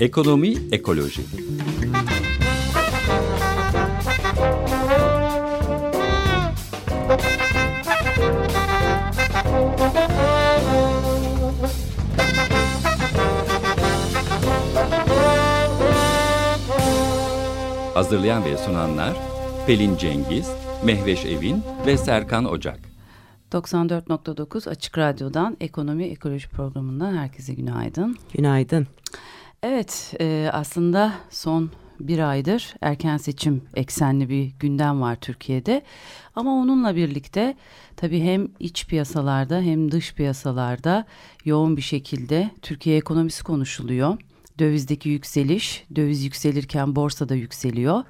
Ekonomi Ekoloji. Hazırlayan ve sunanlar Pelin Cengiz, Mehveş Evin ve Serkan Ocak. 94.9 Açık Radyo'dan Ekonomi Ekoloji Programı'ndan herkese günaydın. Günaydın. Evet e, aslında son bir aydır erken seçim eksenli bir gündem var Türkiye'de. Ama onunla birlikte tabii hem iç piyasalarda hem dış piyasalarda yoğun bir şekilde Türkiye ekonomisi konuşuluyor. Dövizdeki yükseliş, döviz yükselirken borsada yükseliyor.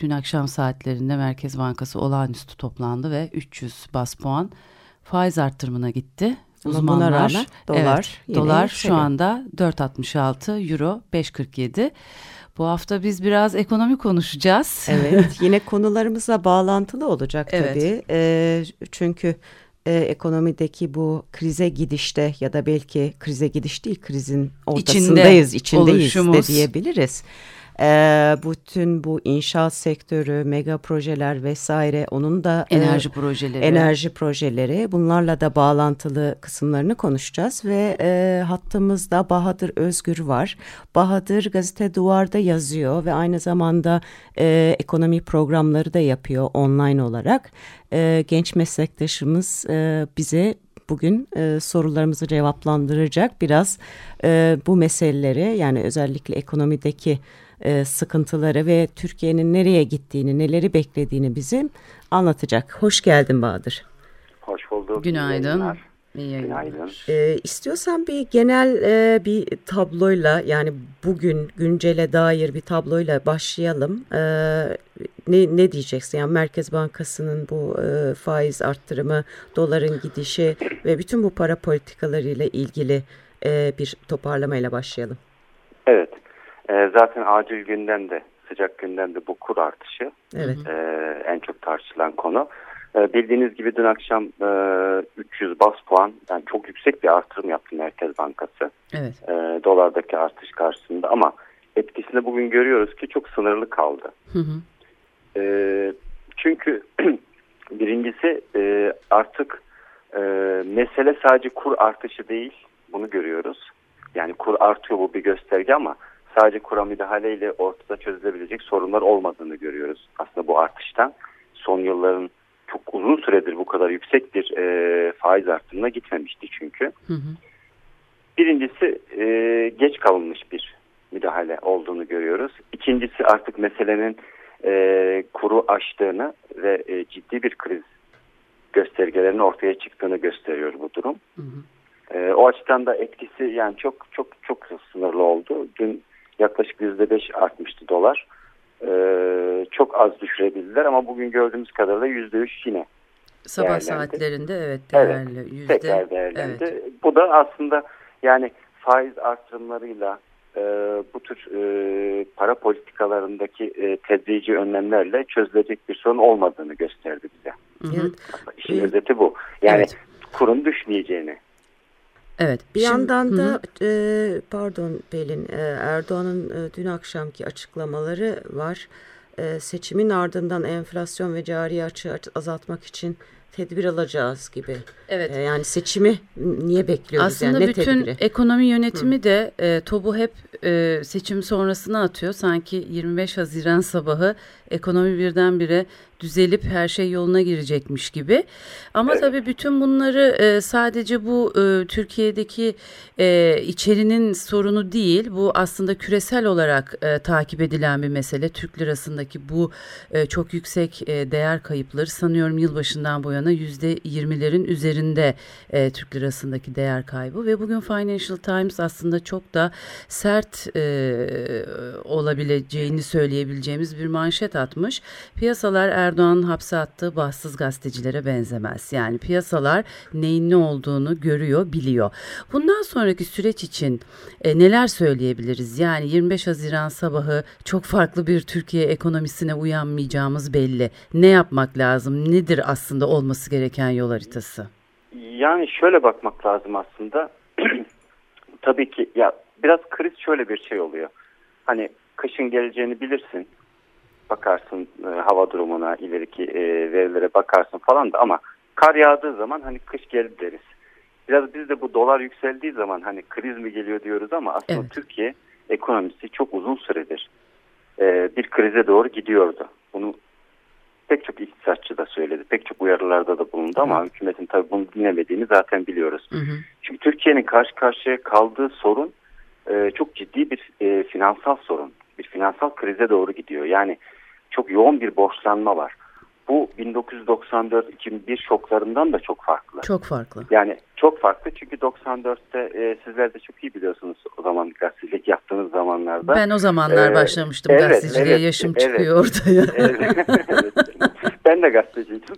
Dün akşam saatlerinde Merkez Bankası olağanüstü toplandı ve 300 bas puan faiz arttırımına gitti. Uzmanlar, rağmen dolar evet, dolar şu anda 4.66, euro 5.47. Bu hafta biz biraz ekonomi konuşacağız. Evet, yine konularımızla bağlantılı olacak evet. tabii. E, çünkü e, ekonomideki bu krize gidişte ya da belki krize gidiş değil, krizin ortasındayız, İçinde içindeyiz oluşumuz. de diyebiliriz e, bütün bu inşaat sektörü, mega projeler vesaire onun da enerji e, projeleri, enerji projeleri bunlarla da bağlantılı kısımlarını konuşacağız ve e, hattımızda Bahadır Özgür var. Bahadır gazete Duvar'da yazıyor ve aynı zamanda e, ekonomi programları da yapıyor online olarak. E, genç meslektaşımız e, bize bugün e, sorularımızı cevaplandıracak. Biraz e, bu meseleleri yani özellikle ekonomideki e, sıkıntıları ve Türkiye'nin nereye gittiğini, neleri beklediğini bize anlatacak. Hoş geldin Bahadır. Hoş bulduk. Günaydın. İyi Günaydın. Ee, istiyorsan bir genel e, bir tabloyla yani bugün güncele dair bir tabloyla başlayalım. Ee, ne, ne diyeceksin? Yani Merkez Bankası'nın bu e, faiz arttırımı, doların gidişi ve bütün bu para politikalarıyla ilgili e, bir toparlamayla başlayalım. Evet. E, zaten acil gündemde, sıcak gündemde bu kur artışı. Evet. E, en çok tartışılan konu. E, bildiğiniz gibi dün akşam e, 300 bas puan, yani çok yüksek bir artırım yaptı Merkez Bankası. Evet. E, dolardaki artış karşısında ama etkisini bugün görüyoruz ki çok sınırlı kaldı. Hı hı. E, çünkü birincisi e, artık e, mesele sadece kur artışı değil, bunu görüyoruz. Yani kur artıyor bu bir gösterge ama sadece kura müdahaleyle ortada çözülebilecek sorunlar olmadığını görüyoruz. Aslında bu artıştan son yılların çok uzun süredir bu kadar yüksek bir e, faiz artımına gitmemişti çünkü. Hı hı. Birincisi e, geç kalınmış bir müdahale olduğunu görüyoruz. İkincisi artık meselenin e, kuru aştığını ve e, ciddi bir kriz göstergelerinin ortaya çıktığını gösteriyor bu durum. Hı hı. E, o açıdan da etkisi yani çok çok çok sınırlı oldu. Dün yaklaşık yüzde beş artmıştı dolar. Ee, çok az düşürebildiler ama bugün gördüğümüz kadarıyla yüzde üç yine Sabah değerlendi. saatlerinde evet değerli. Evet, yüzde, tekrar değerlendi. Evet. Bu da aslında yani faiz artırımlarıyla e, bu tür e, para politikalarındaki e, tedrici önlemlerle çözülecek bir sorun olmadığını gösterdi bize. Hı hı. İşin evet. özeti bu. Yani Evet. kurun düşmeyeceğini Evet. Bir Şimdi- yandan Hı hı. da e, pardon Pelin e, Erdoğan'ın e, dün akşamki açıklamaları var. E, seçimin ardından enflasyon ve cari açığı azaltmak için tedbir alacağız gibi. Evet. E, yani seçimi niye bekliyoruz Aslında yani ne bütün tedbiri? ekonomi yönetimi de e, topu hep e, seçim sonrasına atıyor. Sanki 25 Haziran sabahı ekonomi birdenbire düzelip her şey yoluna girecekmiş gibi. Ama Evet. tabii bütün bunları e, sadece bu e, Türkiye'deki e, içerinin sorunu değil. Bu aslında küresel olarak e, takip edilen bir mesele. Türk lirasındaki bu e, çok yüksek e, değer kayıpları sanıyorum yılbaşından bu yana %20'lerin üzerinde e, Türk lirasındaki değer kaybı ve bugün Financial Times aslında çok da sert e, olabileceğini söyleyebileceğimiz bir manşet atmış. Piyasalar Erdoğan'ın hapse attığı bahtsız gazetecilere benzemez. Yani piyasalar neyin ne olduğunu görüyor, biliyor. Bundan sonraki süreç için e, neler söyleyebiliriz? Yani 25 Haziran sabahı çok farklı bir Türkiye ekonomisine uyanmayacağımız belli. Ne yapmak lazım? Nedir aslında olması gereken yol haritası? Yani şöyle bakmak lazım aslında. Tabii ki ya biraz kriz şöyle bir şey oluyor. Hani kışın geleceğini bilirsin. Bakarsın e, hava durumuna, ileriki e, verilere bakarsın falan da ama kar yağdığı zaman hani kış geldi deriz. Biraz biz de bu dolar yükseldiği zaman hani kriz mi geliyor diyoruz ama aslında Evet. Türkiye ekonomisi çok uzun süredir e, bir krize doğru gidiyordu. Bunu pek çok iktisatçı da söyledi. Pek çok uyarılarda da bulundu ama hükümetin tabii bunu dinlemediğini zaten biliyoruz. Hı hı. Çünkü Türkiye'nin karşı karşıya kaldığı sorun e, çok ciddi bir e, finansal sorun. Bir finansal krize doğru gidiyor. Yani çok yoğun bir borçlanma var. Bu 1994-2001 şoklarından da çok farklı. Çok farklı. Yani çok farklı çünkü 94'te e, sizler de çok iyi biliyorsunuz o zaman gazetecilik yaptığınız zamanlarda. Ben o zamanlar Ee, başlamıştım evet, gazeteciliğe. evet, Yaşım evet. çıkıyor ortaya. Evet. ben de gazeteciydim.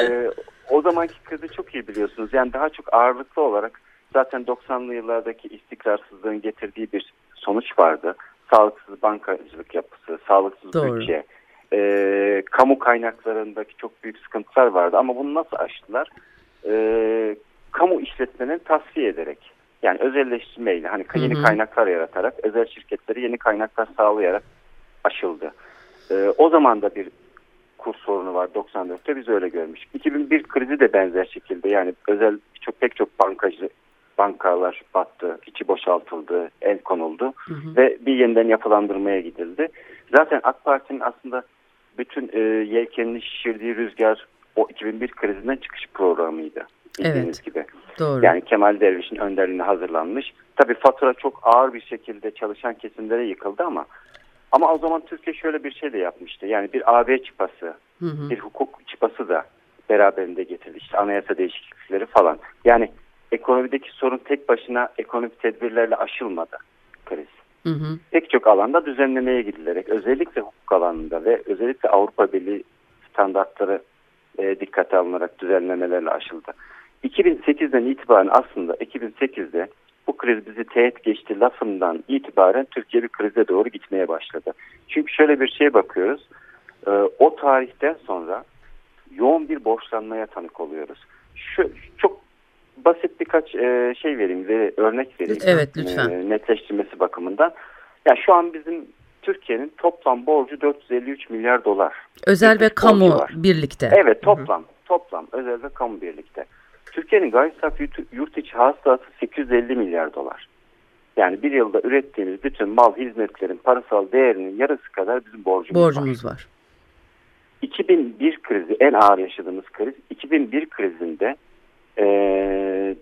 Ee, o zamanki krizi çok iyi biliyorsunuz. Yani daha çok ağırlıklı olarak zaten 90'lı yıllardaki istikrarsızlığın getirdiği bir sonuç vardı. Sağlıksız bankacılık yapısı, sağlıksız Doğru. bütçe, e, kamu kaynaklarındaki çok büyük sıkıntılar vardı. Ama bunu nasıl aştılar? E, kamu işletmelerini tasfiye ederek. Yani özelleştirmeyle hani yeni Hı hı. kaynaklar yaratarak, özel şirketleri yeni kaynaklar sağlayarak aşıldı. E, o zaman da bir kur sorunu var 94'te biz öyle görmüştük. 2001 krizi de benzer şekilde yani özel çok pek çok bankacı bankalar battı, içi boşaltıldı, el konuldu Hı hı. ve bir yeniden yapılandırmaya gidildi. Zaten AK Parti'nin aslında bütün e, yelkenini şişirdiği rüzgar o 2001 krizinden çıkış programıydı. Evet. gibi. Doğru. Yani Kemal Derviş'in önderliğinde hazırlanmış. Tabii fatura çok ağır bir şekilde çalışan kesimlere yıkıldı ama ama o zaman Türkiye şöyle bir şey de yapmıştı. Yani bir AB çıpası, Hı hı. bir hukuk çıpası da beraberinde getirdi. İşte anayasa değişiklikleri falan. Yani ekonomideki sorun tek başına ekonomik tedbirlerle aşılmadı kriz. Hı hı. Pek çok alanda düzenlemeye gidilerek özellikle hukuk alanında ve özellikle Avrupa Birliği standartları e, dikkate alınarak düzenlemelerle aşıldı. 2008'den itibaren aslında 2008'de bu kriz bizi teğet geçti lafından itibaren Türkiye bir krize doğru gitmeye başladı. Çünkü şöyle bir şeye bakıyoruz. E, o tarihten sonra yoğun bir borçlanmaya tanık oluyoruz. Şu çok basit birkaç e, şey vereyim ve örnek vereyim. Evet, lütfen. E, netleştirmesi bakımından. Ya şu an bizim Türkiye'nin toplam borcu 453 milyar dolar. Özel ve kamu var. birlikte. Evet toplam toplam özel ve kamu birlikte. Türkiye'nin gayri safi yurt- içi hasılası 850 milyar dolar. Yani bir yılda ürettiğimiz bütün mal hizmetlerin parasal değerinin yarısı kadar bizim borcumuz, var. Borcumuz var. 2001 krizi en ağır yaşadığımız kriz 2001 krizinde eee,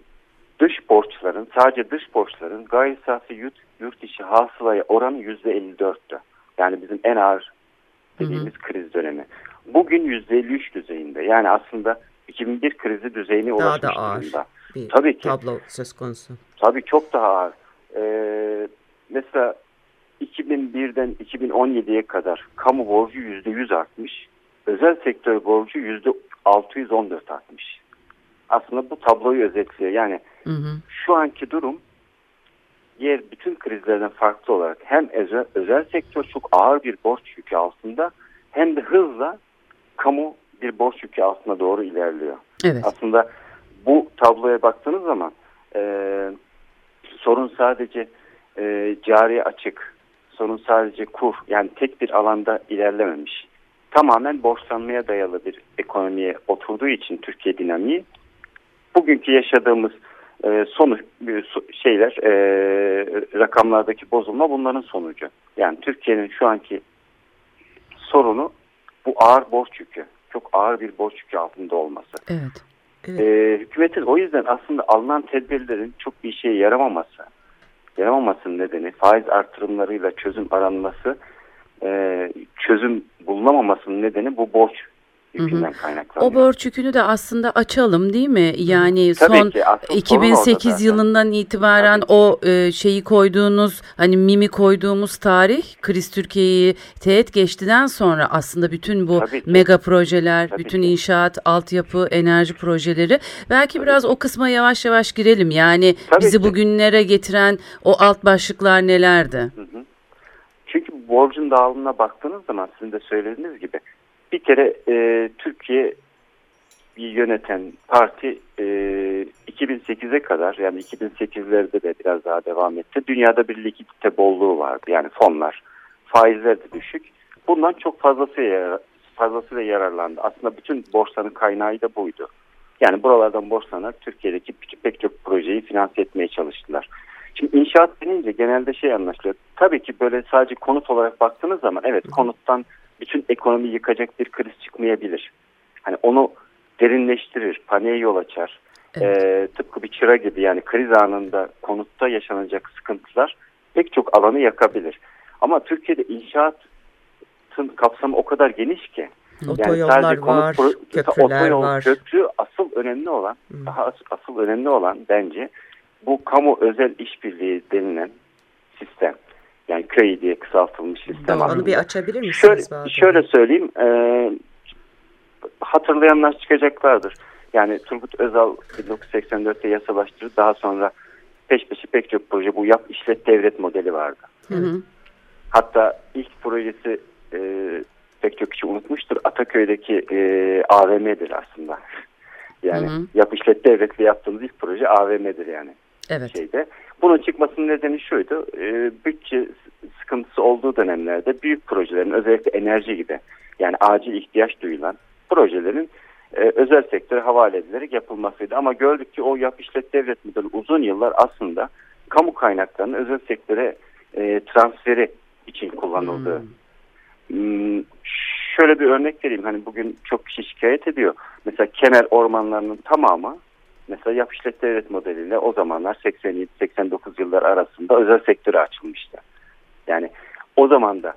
dış borçların sadece dış borçların gayri safi yurt, yurt içi hasılaya oranı %54'tü. Yani bizim en ağır dediğimiz kriz dönemi. Bugün %53 düzeyinde. Yani aslında 2001 krizi düzeyine Daha ulaşmış da ağır durumda. bir Tabii ki. tablo söz konusu. Tabii çok daha ağır. Ee, mesela 2001'den 2017'ye kadar kamu borcu %100 artmış. Özel sektör borcu %614 artmış. Aslında bu tabloyu özetliyor. Yani Hı hı. şu anki durum diğer bütün krizlerden farklı olarak hem özel, özel sektör çok ağır bir borç yükü altında hem de hızla kamu bir borç yükü altına doğru ilerliyor. Evet. Aslında bu tabloya baktığınız zaman e, sorun sadece e, cari açık, sorun sadece kur yani tek bir alanda ilerlememiş. Tamamen borçlanmaya dayalı bir ekonomiye oturduğu için Türkiye dinamiği bugünkü yaşadığımız e, sonuç e, şeyler e, rakamlardaki bozulma bunların sonucu. Yani Türkiye'nin şu anki sorunu bu ağır borç yükü. Çok ağır bir borç yükü altında olması. Evet. Ee, hükümetin o yüzden aslında alınan tedbirlerin çok bir işe yaramaması, yaramamasının nedeni faiz artırımlarıyla çözüm aranması, e, çözüm bulunamamasının nedeni bu borç yükünden kaynaklanıyor. O borç yükünü de aslında açalım değil mi? Yani Tabii son ki, 2008 yılından itibaren o e, şeyi koyduğunuz hani mimi koyduğumuz tarih kriz Türkiye'yi teğet geçtiden sonra aslında bütün bu mega projeler, Tabii bütün ki. inşaat, altyapı, enerji projeleri belki Tabii. biraz o kısma yavaş yavaş girelim. Yani Tabii bizi ki. bugünlere getiren o alt başlıklar nelerdi? Hı hı. Çünkü borcun dağılımına baktığınız zaman sizin de söylediğiniz gibi bir kere e, Türkiye yöneten parti e, 2008'e kadar yani 2008'lerde de biraz daha devam etti. Dünyada bir likidite bolluğu vardı. Yani fonlar, faizler de düşük. Bundan çok fazlasıyla, fazlasıyla yararlandı. Aslında bütün borçların kaynağı da buydu. Yani buralardan borçlanarak Türkiye'deki pek çok projeyi finanse etmeye çalıştılar. Şimdi inşaat denince genelde şey anlaşılıyor. Tabii ki böyle sadece konut olarak baktığınız zaman evet konuttan bütün ekonomi yıkacak bir kriz çıkmayabilir. Hani onu derinleştirir, paniğe yol açar. Evet. Ee, tıpkı bir çıra gibi yani kriz anında konutta yaşanacak sıkıntılar pek çok alanı yakabilir. Ama Türkiye'de inşaatın kapsamı o kadar geniş ki. Otoyollar yani var, konut, köprüler otoyol, var. Köprü asıl önemli olan, hmm. daha asıl, asıl önemli olan bence bu kamu özel işbirliği denilen sistem. Yani köy diye kısaltılmış sistem. Onu bir açabilir misiniz? Şöyle, şöyle söyleyeyim. E, hatırlayanlar çıkacaklardır. Yani Turgut Özal 1984'te yasalaştırdı. Daha sonra peş peşe pek çok proje bu yap işlet devlet modeli vardı. Hı hı. Hatta ilk projesi e, pek çok kişi unutmuştur. Ataköy'deki e, AVM'dir aslında. Yani hı hı. yap işlet devletle yaptığımız ilk proje AVM'dir yani. Evet. Şeyde. Bunun çıkmasının nedeni şuydu. E, bütçe sıkıntısı olduğu dönemlerde büyük projelerin özellikle enerji gibi yani acil ihtiyaç duyulan projelerin e, özel sektöre havale edilerek yapılmasıydı. Ama gördük ki o yap işlet devlet modeli uzun yıllar aslında kamu kaynaklarının özel sektöre e, transferi için kullanıldı. Hmm. Hmm, şöyle bir örnek vereyim. Hani bugün çok kişi şikayet ediyor. Mesela kemer ormanlarının tamamı mesela yap işlet devlet modeliyle o zamanlar 87-89 yıllar arasında özel sektöre açılmıştı. Yani o zaman da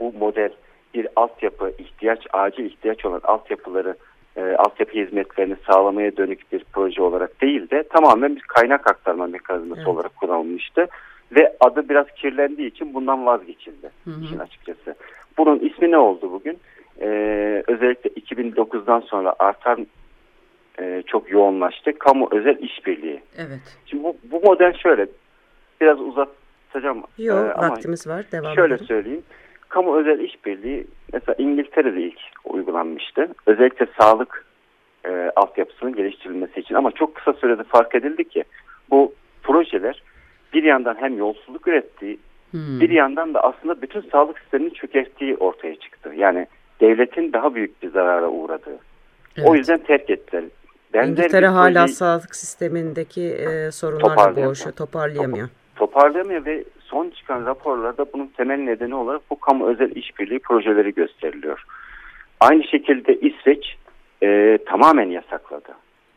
bu model bir altyapı ihtiyaç, acil ihtiyaç olan altyapıları, e, altyapı hizmetlerini sağlamaya dönük bir proje olarak değil de tamamen bir kaynak aktarma mekanizması evet. olarak kullanılmıştı. Ve adı biraz kirlendiği için bundan vazgeçildi hı hı. işin açıkçası. Bunun ismi ne oldu bugün? Ee, özellikle 2009'dan sonra artan e, çok yoğunlaştı. Kamu özel işbirliği. Evet. Şimdi bu, bu model şöyle biraz uzatacağım. Yok ee, vaktimiz var. Devam Şöyle edelim. söyleyeyim. Kamu özel işbirliği mesela İngiltere'de ilk uygulanmıştı. Özellikle sağlık e, altyapısının geliştirilmesi için. Ama çok kısa sürede fark edildi ki bu projeler bir yandan hem yolsuzluk ürettiği hmm. bir yandan da aslında bütün sağlık sistemini çökerttiği ortaya çıktı. Yani devletin daha büyük bir zarara uğradığı. Evet. O yüzden terk ettiler. Benzer İngiltere hala projeyi... sağlık sistemindeki e, sorunlarla boğuşuyor, toparlayamıyor. Toparlayamıyor ve son çıkan raporlarda bunun temel nedeni olarak bu kamu özel işbirliği projeleri gösteriliyor. Aynı şekilde İsveç e, tamamen yasakladı.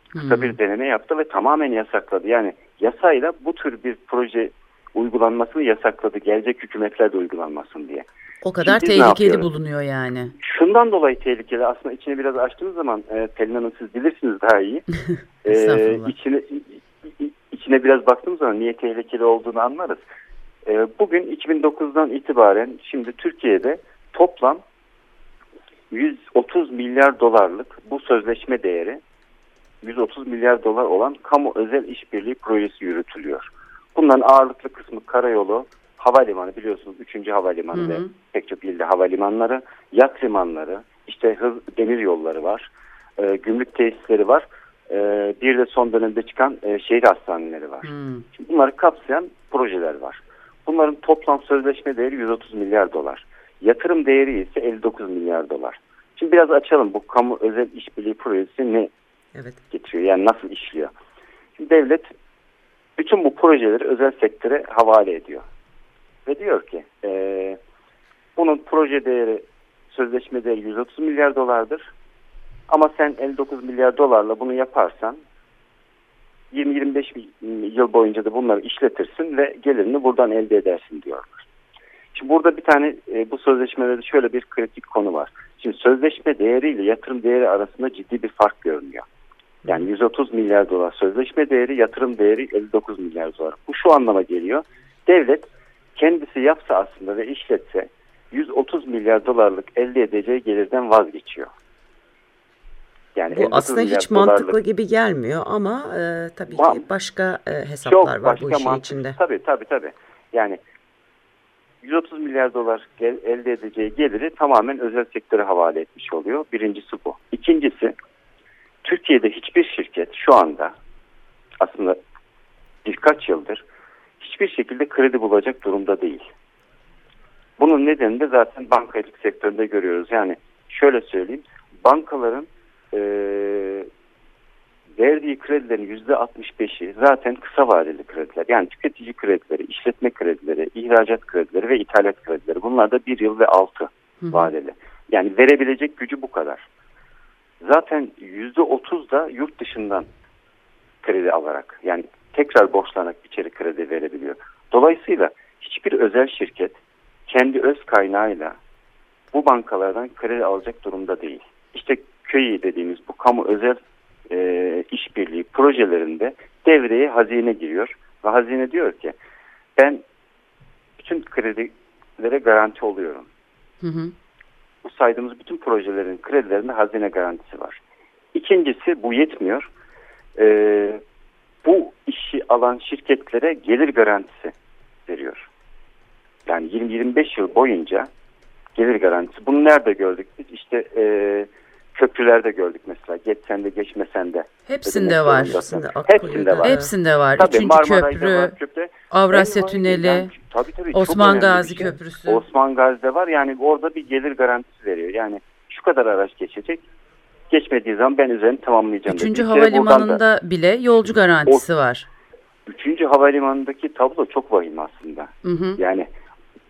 Kısa hmm. bir deneme yaptı ve tamamen yasakladı. Yani yasayla bu tür bir proje uygulanmasını yasakladı. Gelecek hükümetler de uygulanmasın diye. O kadar Şimdi tehlikeli bulunuyor yani. Şundan dolayı tehlikeli. Aslında içine biraz açtığınız zaman e, Pelin Hanım siz bilirsiniz daha iyi. e, içine, içine biraz baktığımız zaman niye tehlikeli olduğunu anlarız. E, bugün 2009'dan itibaren şimdi Türkiye'de toplam 130 milyar dolarlık bu sözleşme değeri 130 milyar dolar olan kamu özel işbirliği projesi yürütülüyor. Bunların ağırlıklı kısmı karayolu, havalimanı biliyorsunuz 3. havalimanı ve pek çok ilde havalimanları, yat limanları, işte hız demir yolları var, e, gümrük tesisleri var. E, bir de son dönemde çıkan e, şehir hastaneleri var. Hmm. Şimdi bunları kapsayan projeler var. Bunların toplam sözleşme değeri 130 milyar dolar. Yatırım değeri ise 59 milyar dolar. Şimdi biraz açalım bu kamu özel işbirliği projesi ne evet. getiriyor? Yani nasıl işliyor? Şimdi devlet bütün bu projeleri özel sektöre havale ediyor. Ve diyor ki e, bunun proje değeri sözleşme değeri 130 milyar dolardır. Ama sen 59 milyar dolarla bunu yaparsan 20-25 yıl boyunca da bunları işletirsin ve gelirini buradan elde edersin diyorlar. Şimdi burada bir tane e, bu sözleşmelerde şöyle bir kritik konu var. Şimdi sözleşme değeriyle yatırım değeri arasında ciddi bir fark görünüyor. Yani 130 milyar dolar sözleşme değeri, yatırım değeri 59 milyar dolar. Bu şu anlama geliyor. Devlet kendisi yapsa aslında ve işletse 130 milyar dolarlık elde edeceği gelirden vazgeçiyor. Yani bu aslında hiç mantıklı dolarlık... gibi gelmiyor ama e, tabii Ma ki başka e, hesaplar var bu işin mantıklı. içinde. Tabii tabii tabii. Yani 130 milyar dolar gel, elde edeceği geliri tamamen özel sektöre havale etmiş oluyor. Birincisi bu. İkincisi Türkiye'de hiçbir şirket şu anda aslında birkaç yıldır hiçbir şekilde kredi bulacak durumda değil. Bunun nedeni de zaten bankacılık sektöründe görüyoruz. Yani şöyle söyleyeyim bankaların e, verdiği kredilerin yüzde 65'i zaten kısa vadeli krediler. Yani tüketici kredileri, işletme kredileri, ihracat kredileri ve ithalat kredileri. Bunlar da bir yıl ve altı vadeli. Yani verebilecek gücü bu kadar. Zaten yüzde otuz da yurt dışından kredi alarak yani tekrar borçlanarak içeri kredi verebiliyor. Dolayısıyla hiçbir özel şirket kendi öz kaynağıyla bu bankalardan kredi alacak durumda değil. İşte köyü dediğimiz bu kamu özel e, işbirliği projelerinde devreye hazine giriyor. Ve hazine diyor ki ben bütün kredilere garanti oluyorum. Hı hı. Bu saydığımız bütün projelerin kredilerinde hazine garantisi var. İkincisi bu yetmiyor. E, bu işi alan şirketlere gelir garantisi veriyor. Yani 20-25 yıl boyunca gelir garantisi. Bunu nerede gördük biz? İşte e, köprülerde gördük mesela. Geçsen de geçmesen de. Hepsinde var. Hepsinde var. Hepsinde var. Tabii, Üçüncü köprü, var, köprü. Avrasya Tüneli, yani, tabii, tabii, Osman Gazi şey. Köprüsü. Osman Gazi'de var. Yani orada bir gelir garantisi veriyor. Yani şu kadar araç geçecek. Geçmediği zaman ben üzerini tamamlayacağım. Üçüncü havalimanında da, bile yolcu garantisi o, var. Üçüncü havalimanındaki tablo çok vahim aslında. Hı hı. Yani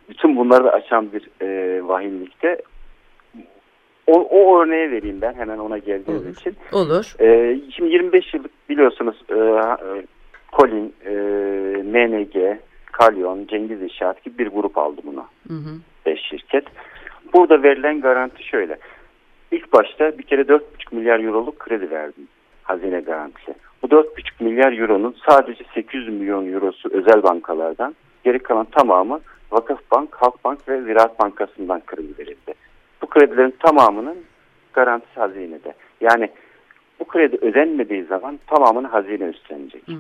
bütün bunları da açan bir e, vahimlikte o, o örneğe vereyim ben hemen ona geldiğiniz Olur. için. Olur. E, şimdi 25 yıllık biliyorsunuz e, Colin, e, MNG, Kalyon, Cengiz İnşaat gibi bir grup aldı bunu. Hı hı. Beş şirket. Burada verilen garanti şöyle. İlk başta bir kere 4,5 milyar euroluk kredi verdim. Hazine garantisi. Bu 4,5 milyar euronun sadece 800 milyon eurosu özel bankalardan, geri kalan tamamı Vakıfbank, Halkbank ve Ziraat Bankası'ndan kredi verildi. Bu kredilerin tamamının garantisi hazinede. Yani bu kredi ödenmediği zaman tamamını hazine üstlenecek. Hı hı.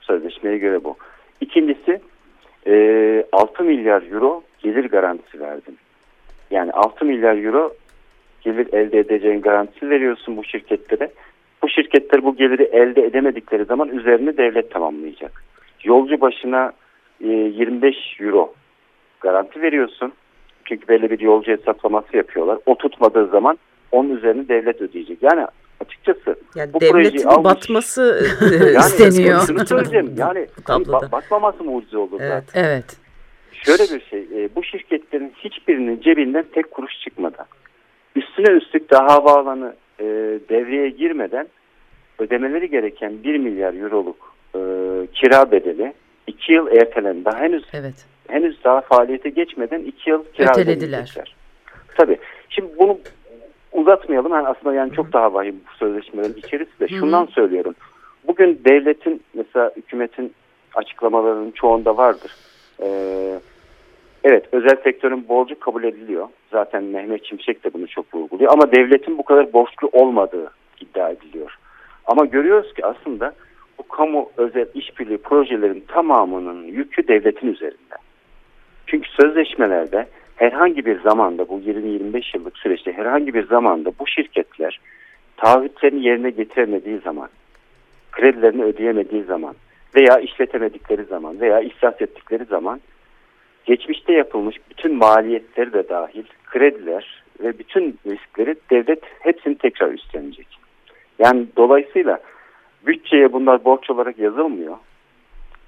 Sözleşmeye göre bu. İkincisi e, 6 milyar euro gelir garantisi verdim. Yani 6 milyar euro gelir elde edeceğin garantisi veriyorsun bu şirketlere. Bu şirketler bu geliri elde edemedikleri zaman üzerine devlet tamamlayacak. Yolcu başına e, 25 euro garanti veriyorsun. Çünkü belli bir yolcu hesaplaması yapıyorlar. O tutmadığı zaman onun üzerine devlet ödeyecek. Yani açıkçası yani bu devletin almış, batması yani isteniyor. Şunu söyleyeceğim. Yani batmaması mucize olur evet. zaten. Evet. Şöyle bir şey. E, bu şirketlerin hiçbirinin cebinden tek kuruş çıkmadı. Üstüne üstlük daha havaalanı e, devreye girmeden ödemeleri gereken 1 milyar euroluk e, kira bedeli 2 yıl ertelendi. Daha henüz evet henüz daha faaliyete geçmeden iki yıl kira ötelediler. Tabii. Şimdi bunu uzatmayalım. Yani aslında yani çok daha vahim bu sözleşmelerin içerisi de. Şundan söylüyorum. Bugün devletin mesela hükümetin açıklamalarının çoğunda vardır. Ee, evet özel sektörün borcu kabul ediliyor. Zaten Mehmet Çimşek de bunu çok vurguluyor. Ama devletin bu kadar borçlu olmadığı iddia ediliyor. Ama görüyoruz ki aslında bu kamu özel işbirliği projelerin tamamının yükü devletin üzerinde. Çünkü sözleşmelerde herhangi bir zamanda bu 20-25 yıllık süreçte herhangi bir zamanda bu şirketler taahhütlerini yerine getiremediği zaman, kredilerini ödeyemediği zaman veya işletemedikleri zaman veya iflas ettikleri zaman geçmişte yapılmış bütün maliyetleri de dahil krediler ve bütün riskleri devlet hepsini tekrar üstlenecek. Yani dolayısıyla bütçeye bunlar borç olarak yazılmıyor.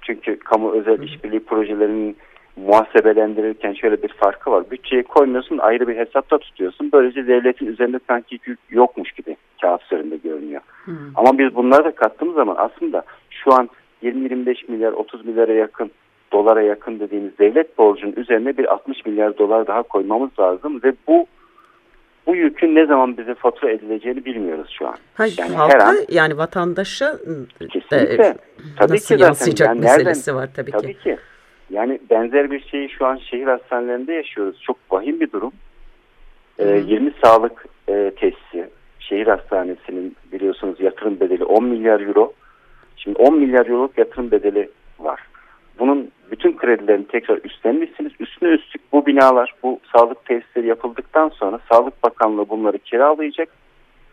Çünkü kamu özel işbirliği projelerinin muhasebelendirirken şöyle bir farkı var. Bütçeyi koymuyorsun ayrı bir hesapta tutuyorsun. Böylece devletin üzerinde sanki yük yokmuş gibi kağıt üzerinde görünüyor. Hmm. Ama biz bunları da kattığımız zaman aslında şu an 20-25 milyar 30 milyara yakın dolara yakın dediğimiz devlet borcunun üzerine bir 60 milyar dolar daha koymamız lazım ve bu bu yükün ne zaman bize fatura edileceğini bilmiyoruz şu an. Hayır, Yani halka her an- yani vatandaşa Kesinlikle. e, Tabii nasıl ki yansıyacak Yani meselesi nereden- var tabii, Tabii ki. ki. Yani benzer bir şeyi şu an şehir hastanelerinde yaşıyoruz. Çok vahim bir durum. Ee, Hı. 20 sağlık e, tesisi, şehir hastanesinin biliyorsunuz yatırım bedeli 10 milyar euro. Şimdi 10 milyar euroluk yatırım bedeli var. Bunun bütün kredilerini tekrar üstlenmişsiniz. Üstüne üstlük bu binalar, bu sağlık tesisleri yapıldıktan sonra Sağlık Bakanlığı bunları kiralayacak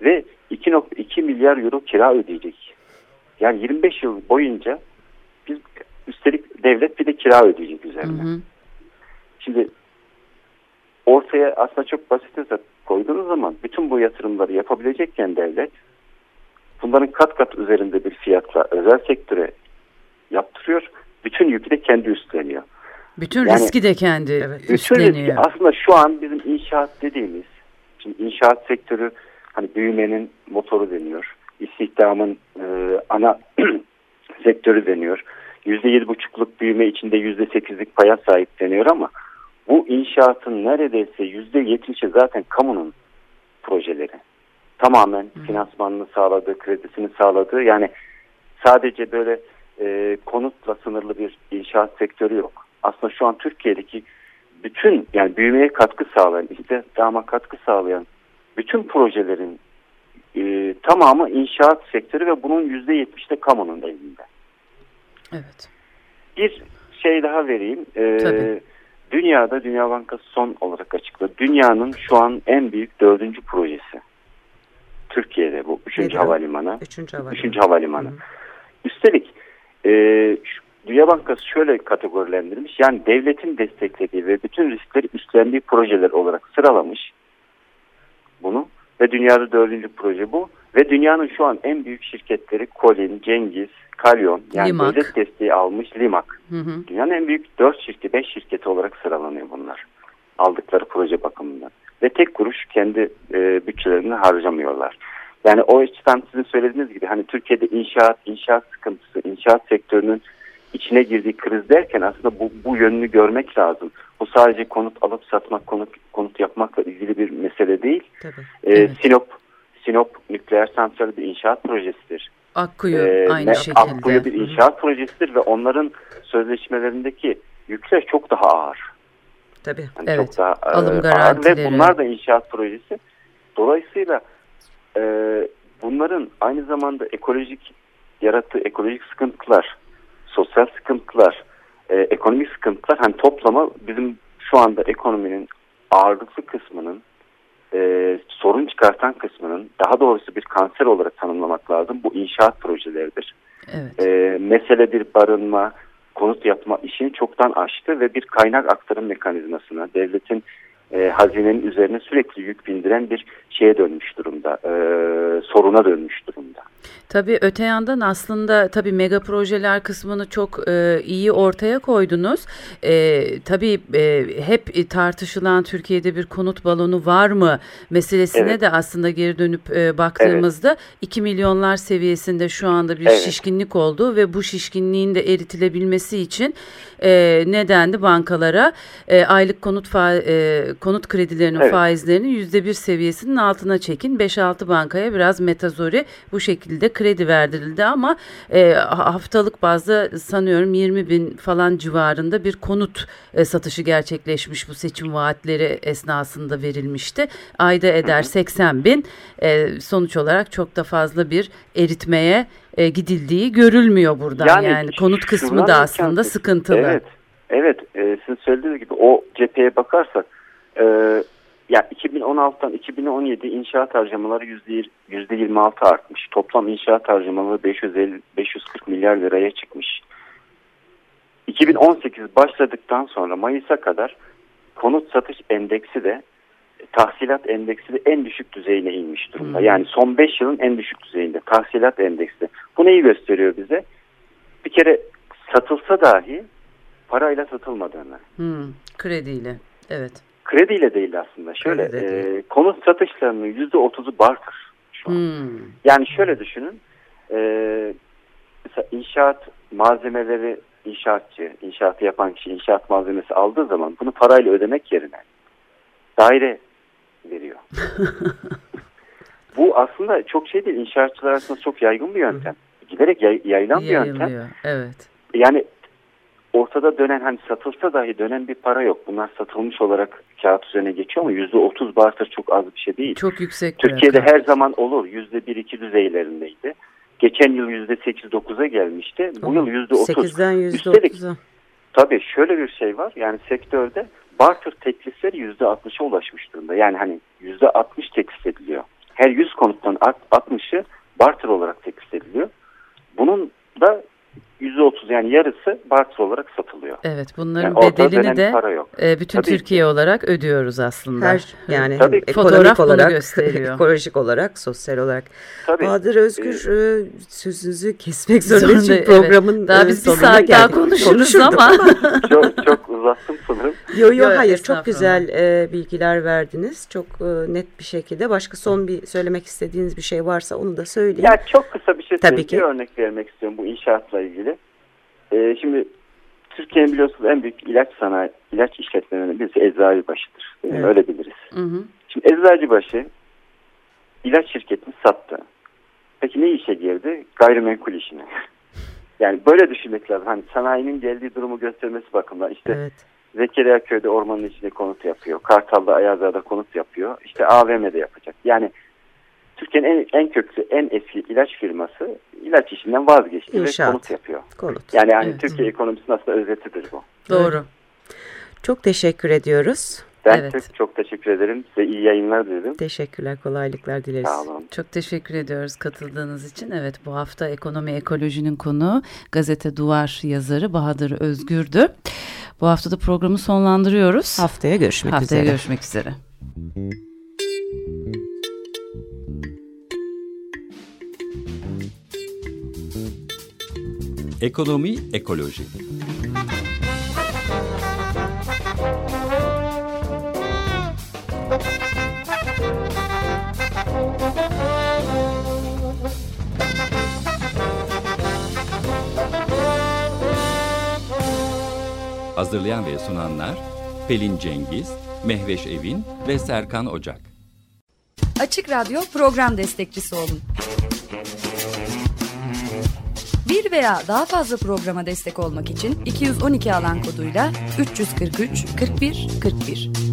ve 2.2 milyar euro kira ödeyecek. Yani 25 yıl boyunca biz üstelik devlet bir de kira ödeyecek Hı üzerine. hı. Şimdi ortaya aslında çok basit hesap koyduğunuz zaman bütün bu yatırımları yapabilecekken devlet bunların kat kat üzerinde bir fiyatla özel sektöre yaptırıyor. Bütün yükü de kendi üstleniyor. Bütün Yani- riski de kendi Evet. Üstleniyor. riski aslında şu an bizim inşaat dediğimiz, şimdi inşaat sektörü hani büyümenin motoru deniyor. İstihdamın e, ana sektörü deniyor. Yüzde yedi buçukluk büyüme içinde yüzde sekizlik paya sahip deniyor ama bu inşaatın neredeyse yüzde yetmişi zaten kamunun projeleri. Tamamen finansmanını sağladığı, kredisini sağladığı yani sadece böyle e, konutla sınırlı bir inşaat sektörü yok. Aslında şu an Türkiye'deki bütün yani büyümeye katkı sağlayan, istihdama katkı sağlayan bütün projelerin e, tamamı inşaat sektörü ve bunun yüzde yetmiş de kamunun elinde. Evet. Bir şey daha vereyim. E, Tabii. dünyada Dünya Bankası son olarak açıkladı. Dünyanın şu an en büyük dördüncü projesi. Türkiye'de bu. Üçüncü havalimanı. Üçüncü havalimanı. Üçüncü havalimanı. Hı. Üstelik e, Dünya Bankası şöyle kategorilendirmiş. Yani devletin desteklediği ve bütün riskleri üstlendiği projeler olarak sıralamış bunu. Ve dünyada dördüncü proje bu. Ve dünyanın şu an en büyük şirketleri Colin, Cengiz, Kalyon yani Limak. devlet desteği almış Limak. Hı hı. Dünyanın en büyük 4 şirketi, 5 şirketi olarak sıralanıyor bunlar. Aldıkları proje bakımından. Ve tek kuruş kendi e, bütçelerini harcamıyorlar. Yani o açıdan sizin söylediğiniz gibi hani Türkiye'de inşaat, inşaat sıkıntısı, inşaat sektörünün içine girdiği kriz derken aslında bu, bu yönünü görmek lazım. Bu sadece konut alıp satmak, konut, konut yapmakla ilgili bir mesele değil. Tabii. E, Evet. Sinop, Sinop nükleer santrali bir inşaat projesidir. Akkuyu Ee, aynı ne- şekilde. Akkuyu bir Hı hı. inşaat projesidir ve onların sözleşmelerindeki yükler çok daha ağır. Tabii. Yani Evet, Çok daha e, alım ağır garantileri. ve bunlar da inşaat projesi. Dolayısıyla e, bunların aynı zamanda ekolojik yarattığı ekolojik sıkıntılar, sosyal sıkıntılar, e, ekonomik sıkıntılar hani toplama bizim şu anda ekonominin ağırlıklı kısmının e, sorun çıkartan kısmının daha doğrusu bir kanser olarak tanımlamak lazım. Bu inşaat projeleridir Evet. e, mesele bir barınma, konut yapma işini çoktan aştı ve bir kaynak aktarım mekanizmasına devletin e, hazinenin üzerine sürekli yük bindiren bir şeye dönmüş durumda, e, soruna dönmüş durumda. Tabii öte yandan aslında tabii mega projeler kısmını çok e, iyi ortaya koydunuz. E, tabii e, hep tartışılan Türkiye'de bir konut balonu var mı meselesine Evet. de aslında geri dönüp e, baktığımızda 2 milyonlar seviyesinde şu anda bir Evet. şişkinlik oldu ve bu şişkinliğin de eritilebilmesi için e, nedendi bankalara e, aylık konut fa- e, konut kredilerinin Evet. faizlerini yüzde bir seviyesinin altına çekin. 5-6 bankaya biraz metazori bu şekilde kredi verdirildi ama e, haftalık bazda sanıyorum 20 bin falan civarında bir konut e, satışı gerçekleşmiş bu seçim vaatleri esnasında verilmişti. Ayda eder 80 bin E, sonuç olarak çok da fazla bir eritmeye e, gidildiği görülmüyor buradan. Yani, Yani konut kısmı da aslında imkansız. sıkıntılı. Evet, evet. E, sizin söylediğiniz gibi o cepheye bakarsak, e, ya 2016'dan 2017 inşaat harcamaları yüzde yüzde 26 artmış. Toplam inşaat harcamaları 550 540 milyar liraya çıkmış. 2018 başladıktan sonra Mayıs'a kadar konut satış endeksi de tahsilat endeksi de en düşük düzeyine inmiş durumda. Hmm. Yani son 5 yılın en düşük düzeyinde tahsilat endeksi. Bu neyi gösteriyor bize? Bir kere satılsa dahi parayla satılmadığını. Hmm, krediyle. Evet. Krediyle değil aslında. Şöyle Kredi e, konut satışlarının %30'u barter şu an. Hmm. Yani şöyle düşünün. E, mesela inşaat malzemeleri inşaatçı, inşaatı yapan kişi inşaat malzemesi aldığı zaman bunu parayla ödemek yerine daire veriyor. Bu aslında çok şey değil. İnşaatçılar arasında çok yaygın bir yöntem. Giderek yay, yayılan bir yöntem. Evet. Yani ortada dönen hani satılsa dahi dönen bir para yok. Bunlar satılmış olarak kağıt üzerine geçiyor ama yüzde otuz barter çok az bir şey değil. Çok yüksek Türkiye'de rakam. her zaman olur. Yüzde bir iki düzeylerindeydi. Geçen yıl yüzde sekiz dokuza gelmişti. Bu yıl yüzde otuz. 8'den Üstelik %30'a. tabii şöyle bir şey var. Yani sektörde barter teklifleri yüzde altmışa ulaşmış durumda. Yani hani yüzde altmış teklif ediliyor. Her 100 konuttan alt- 60'ı barter olarak teklif ediliyor. Bunun da yüzde otuz yani yarısı barter olarak satılıyor. Evet bunların Yani bedelini de para yok. e, bütün Tabii ki. Türkiye olarak ödüyoruz aslında. Her yani Tabii. hem Fotoğraf olarak, gösteriyor. ekolojik olarak, sosyal olarak. Tabii. Bahadır Özgür e, sözünüzü kesmek zorundayız Zorunda, çünkü programın Daha e, biz bir saat daha geldik. konuşuruz Konuşurduk ama. çok çok uzattım sanırım. Yo yo Yo, hayır çok güzel e, bilgiler verdiniz. Çok e, net bir şekilde. Başka son bir söylemek istediğiniz bir şey varsa onu da söyleyin. Ya çok kısa bir şey Tabii söyleyeyim. ki. Bir örnek vermek istiyorum bu inşaatla ilgili. Ee, şimdi Türkiye'nin biliyorsunuz en büyük ilaç sanayi, ilaç işletmelerinden birisi Eczacıbaşı'dır. Mi? Evet. Öyle biliriz. Hı hı. Şimdi Eczacıbaşı ilaç şirketini sattı. Peki ne işe girdi? Gayrimenkul işine. Yani böyle düşünmek lazım. Hani sanayinin geldiği durumu göstermesi bakımından. İşte Evet. Zekeriya köyde ormanın içinde konut yapıyor. Kartal'da Ayazağa'da konut yapıyor. İşte AVM'de yapacak. Yani Türkiye'nin en, en köklü, en eski ilaç firması ilaç işinden vazgeçti İnşaat. ve konut yapıyor. Konut. Yani hani Evet. Türkiye ekonomisinin aslında özetidir bu. Doğru. Çok teşekkür ediyoruz. Ben Evet. çok, çok teşekkür ederim. Size iyi yayınlar dilerim. Teşekkürler, kolaylıklar dileriz. Sağ olun. Çok teşekkür ediyoruz katıldığınız için. Evet bu hafta ekonomi ekolojinin konu gazete Duvar yazarı Bahadır Özgür'dü. Bu hafta da programı sonlandırıyoruz. Haftaya görüşmek Haftaya üzere. görüşmek üzere. Ekonomi ekoloji. Hazırlayan ve sunanlar Pelin Cengiz, Mehveş Evin ve Serkan Ocak. Açık Radyo program destekçisi olun. Bir veya daha fazla programa destek olmak için 212 alan koduyla 343 41 41.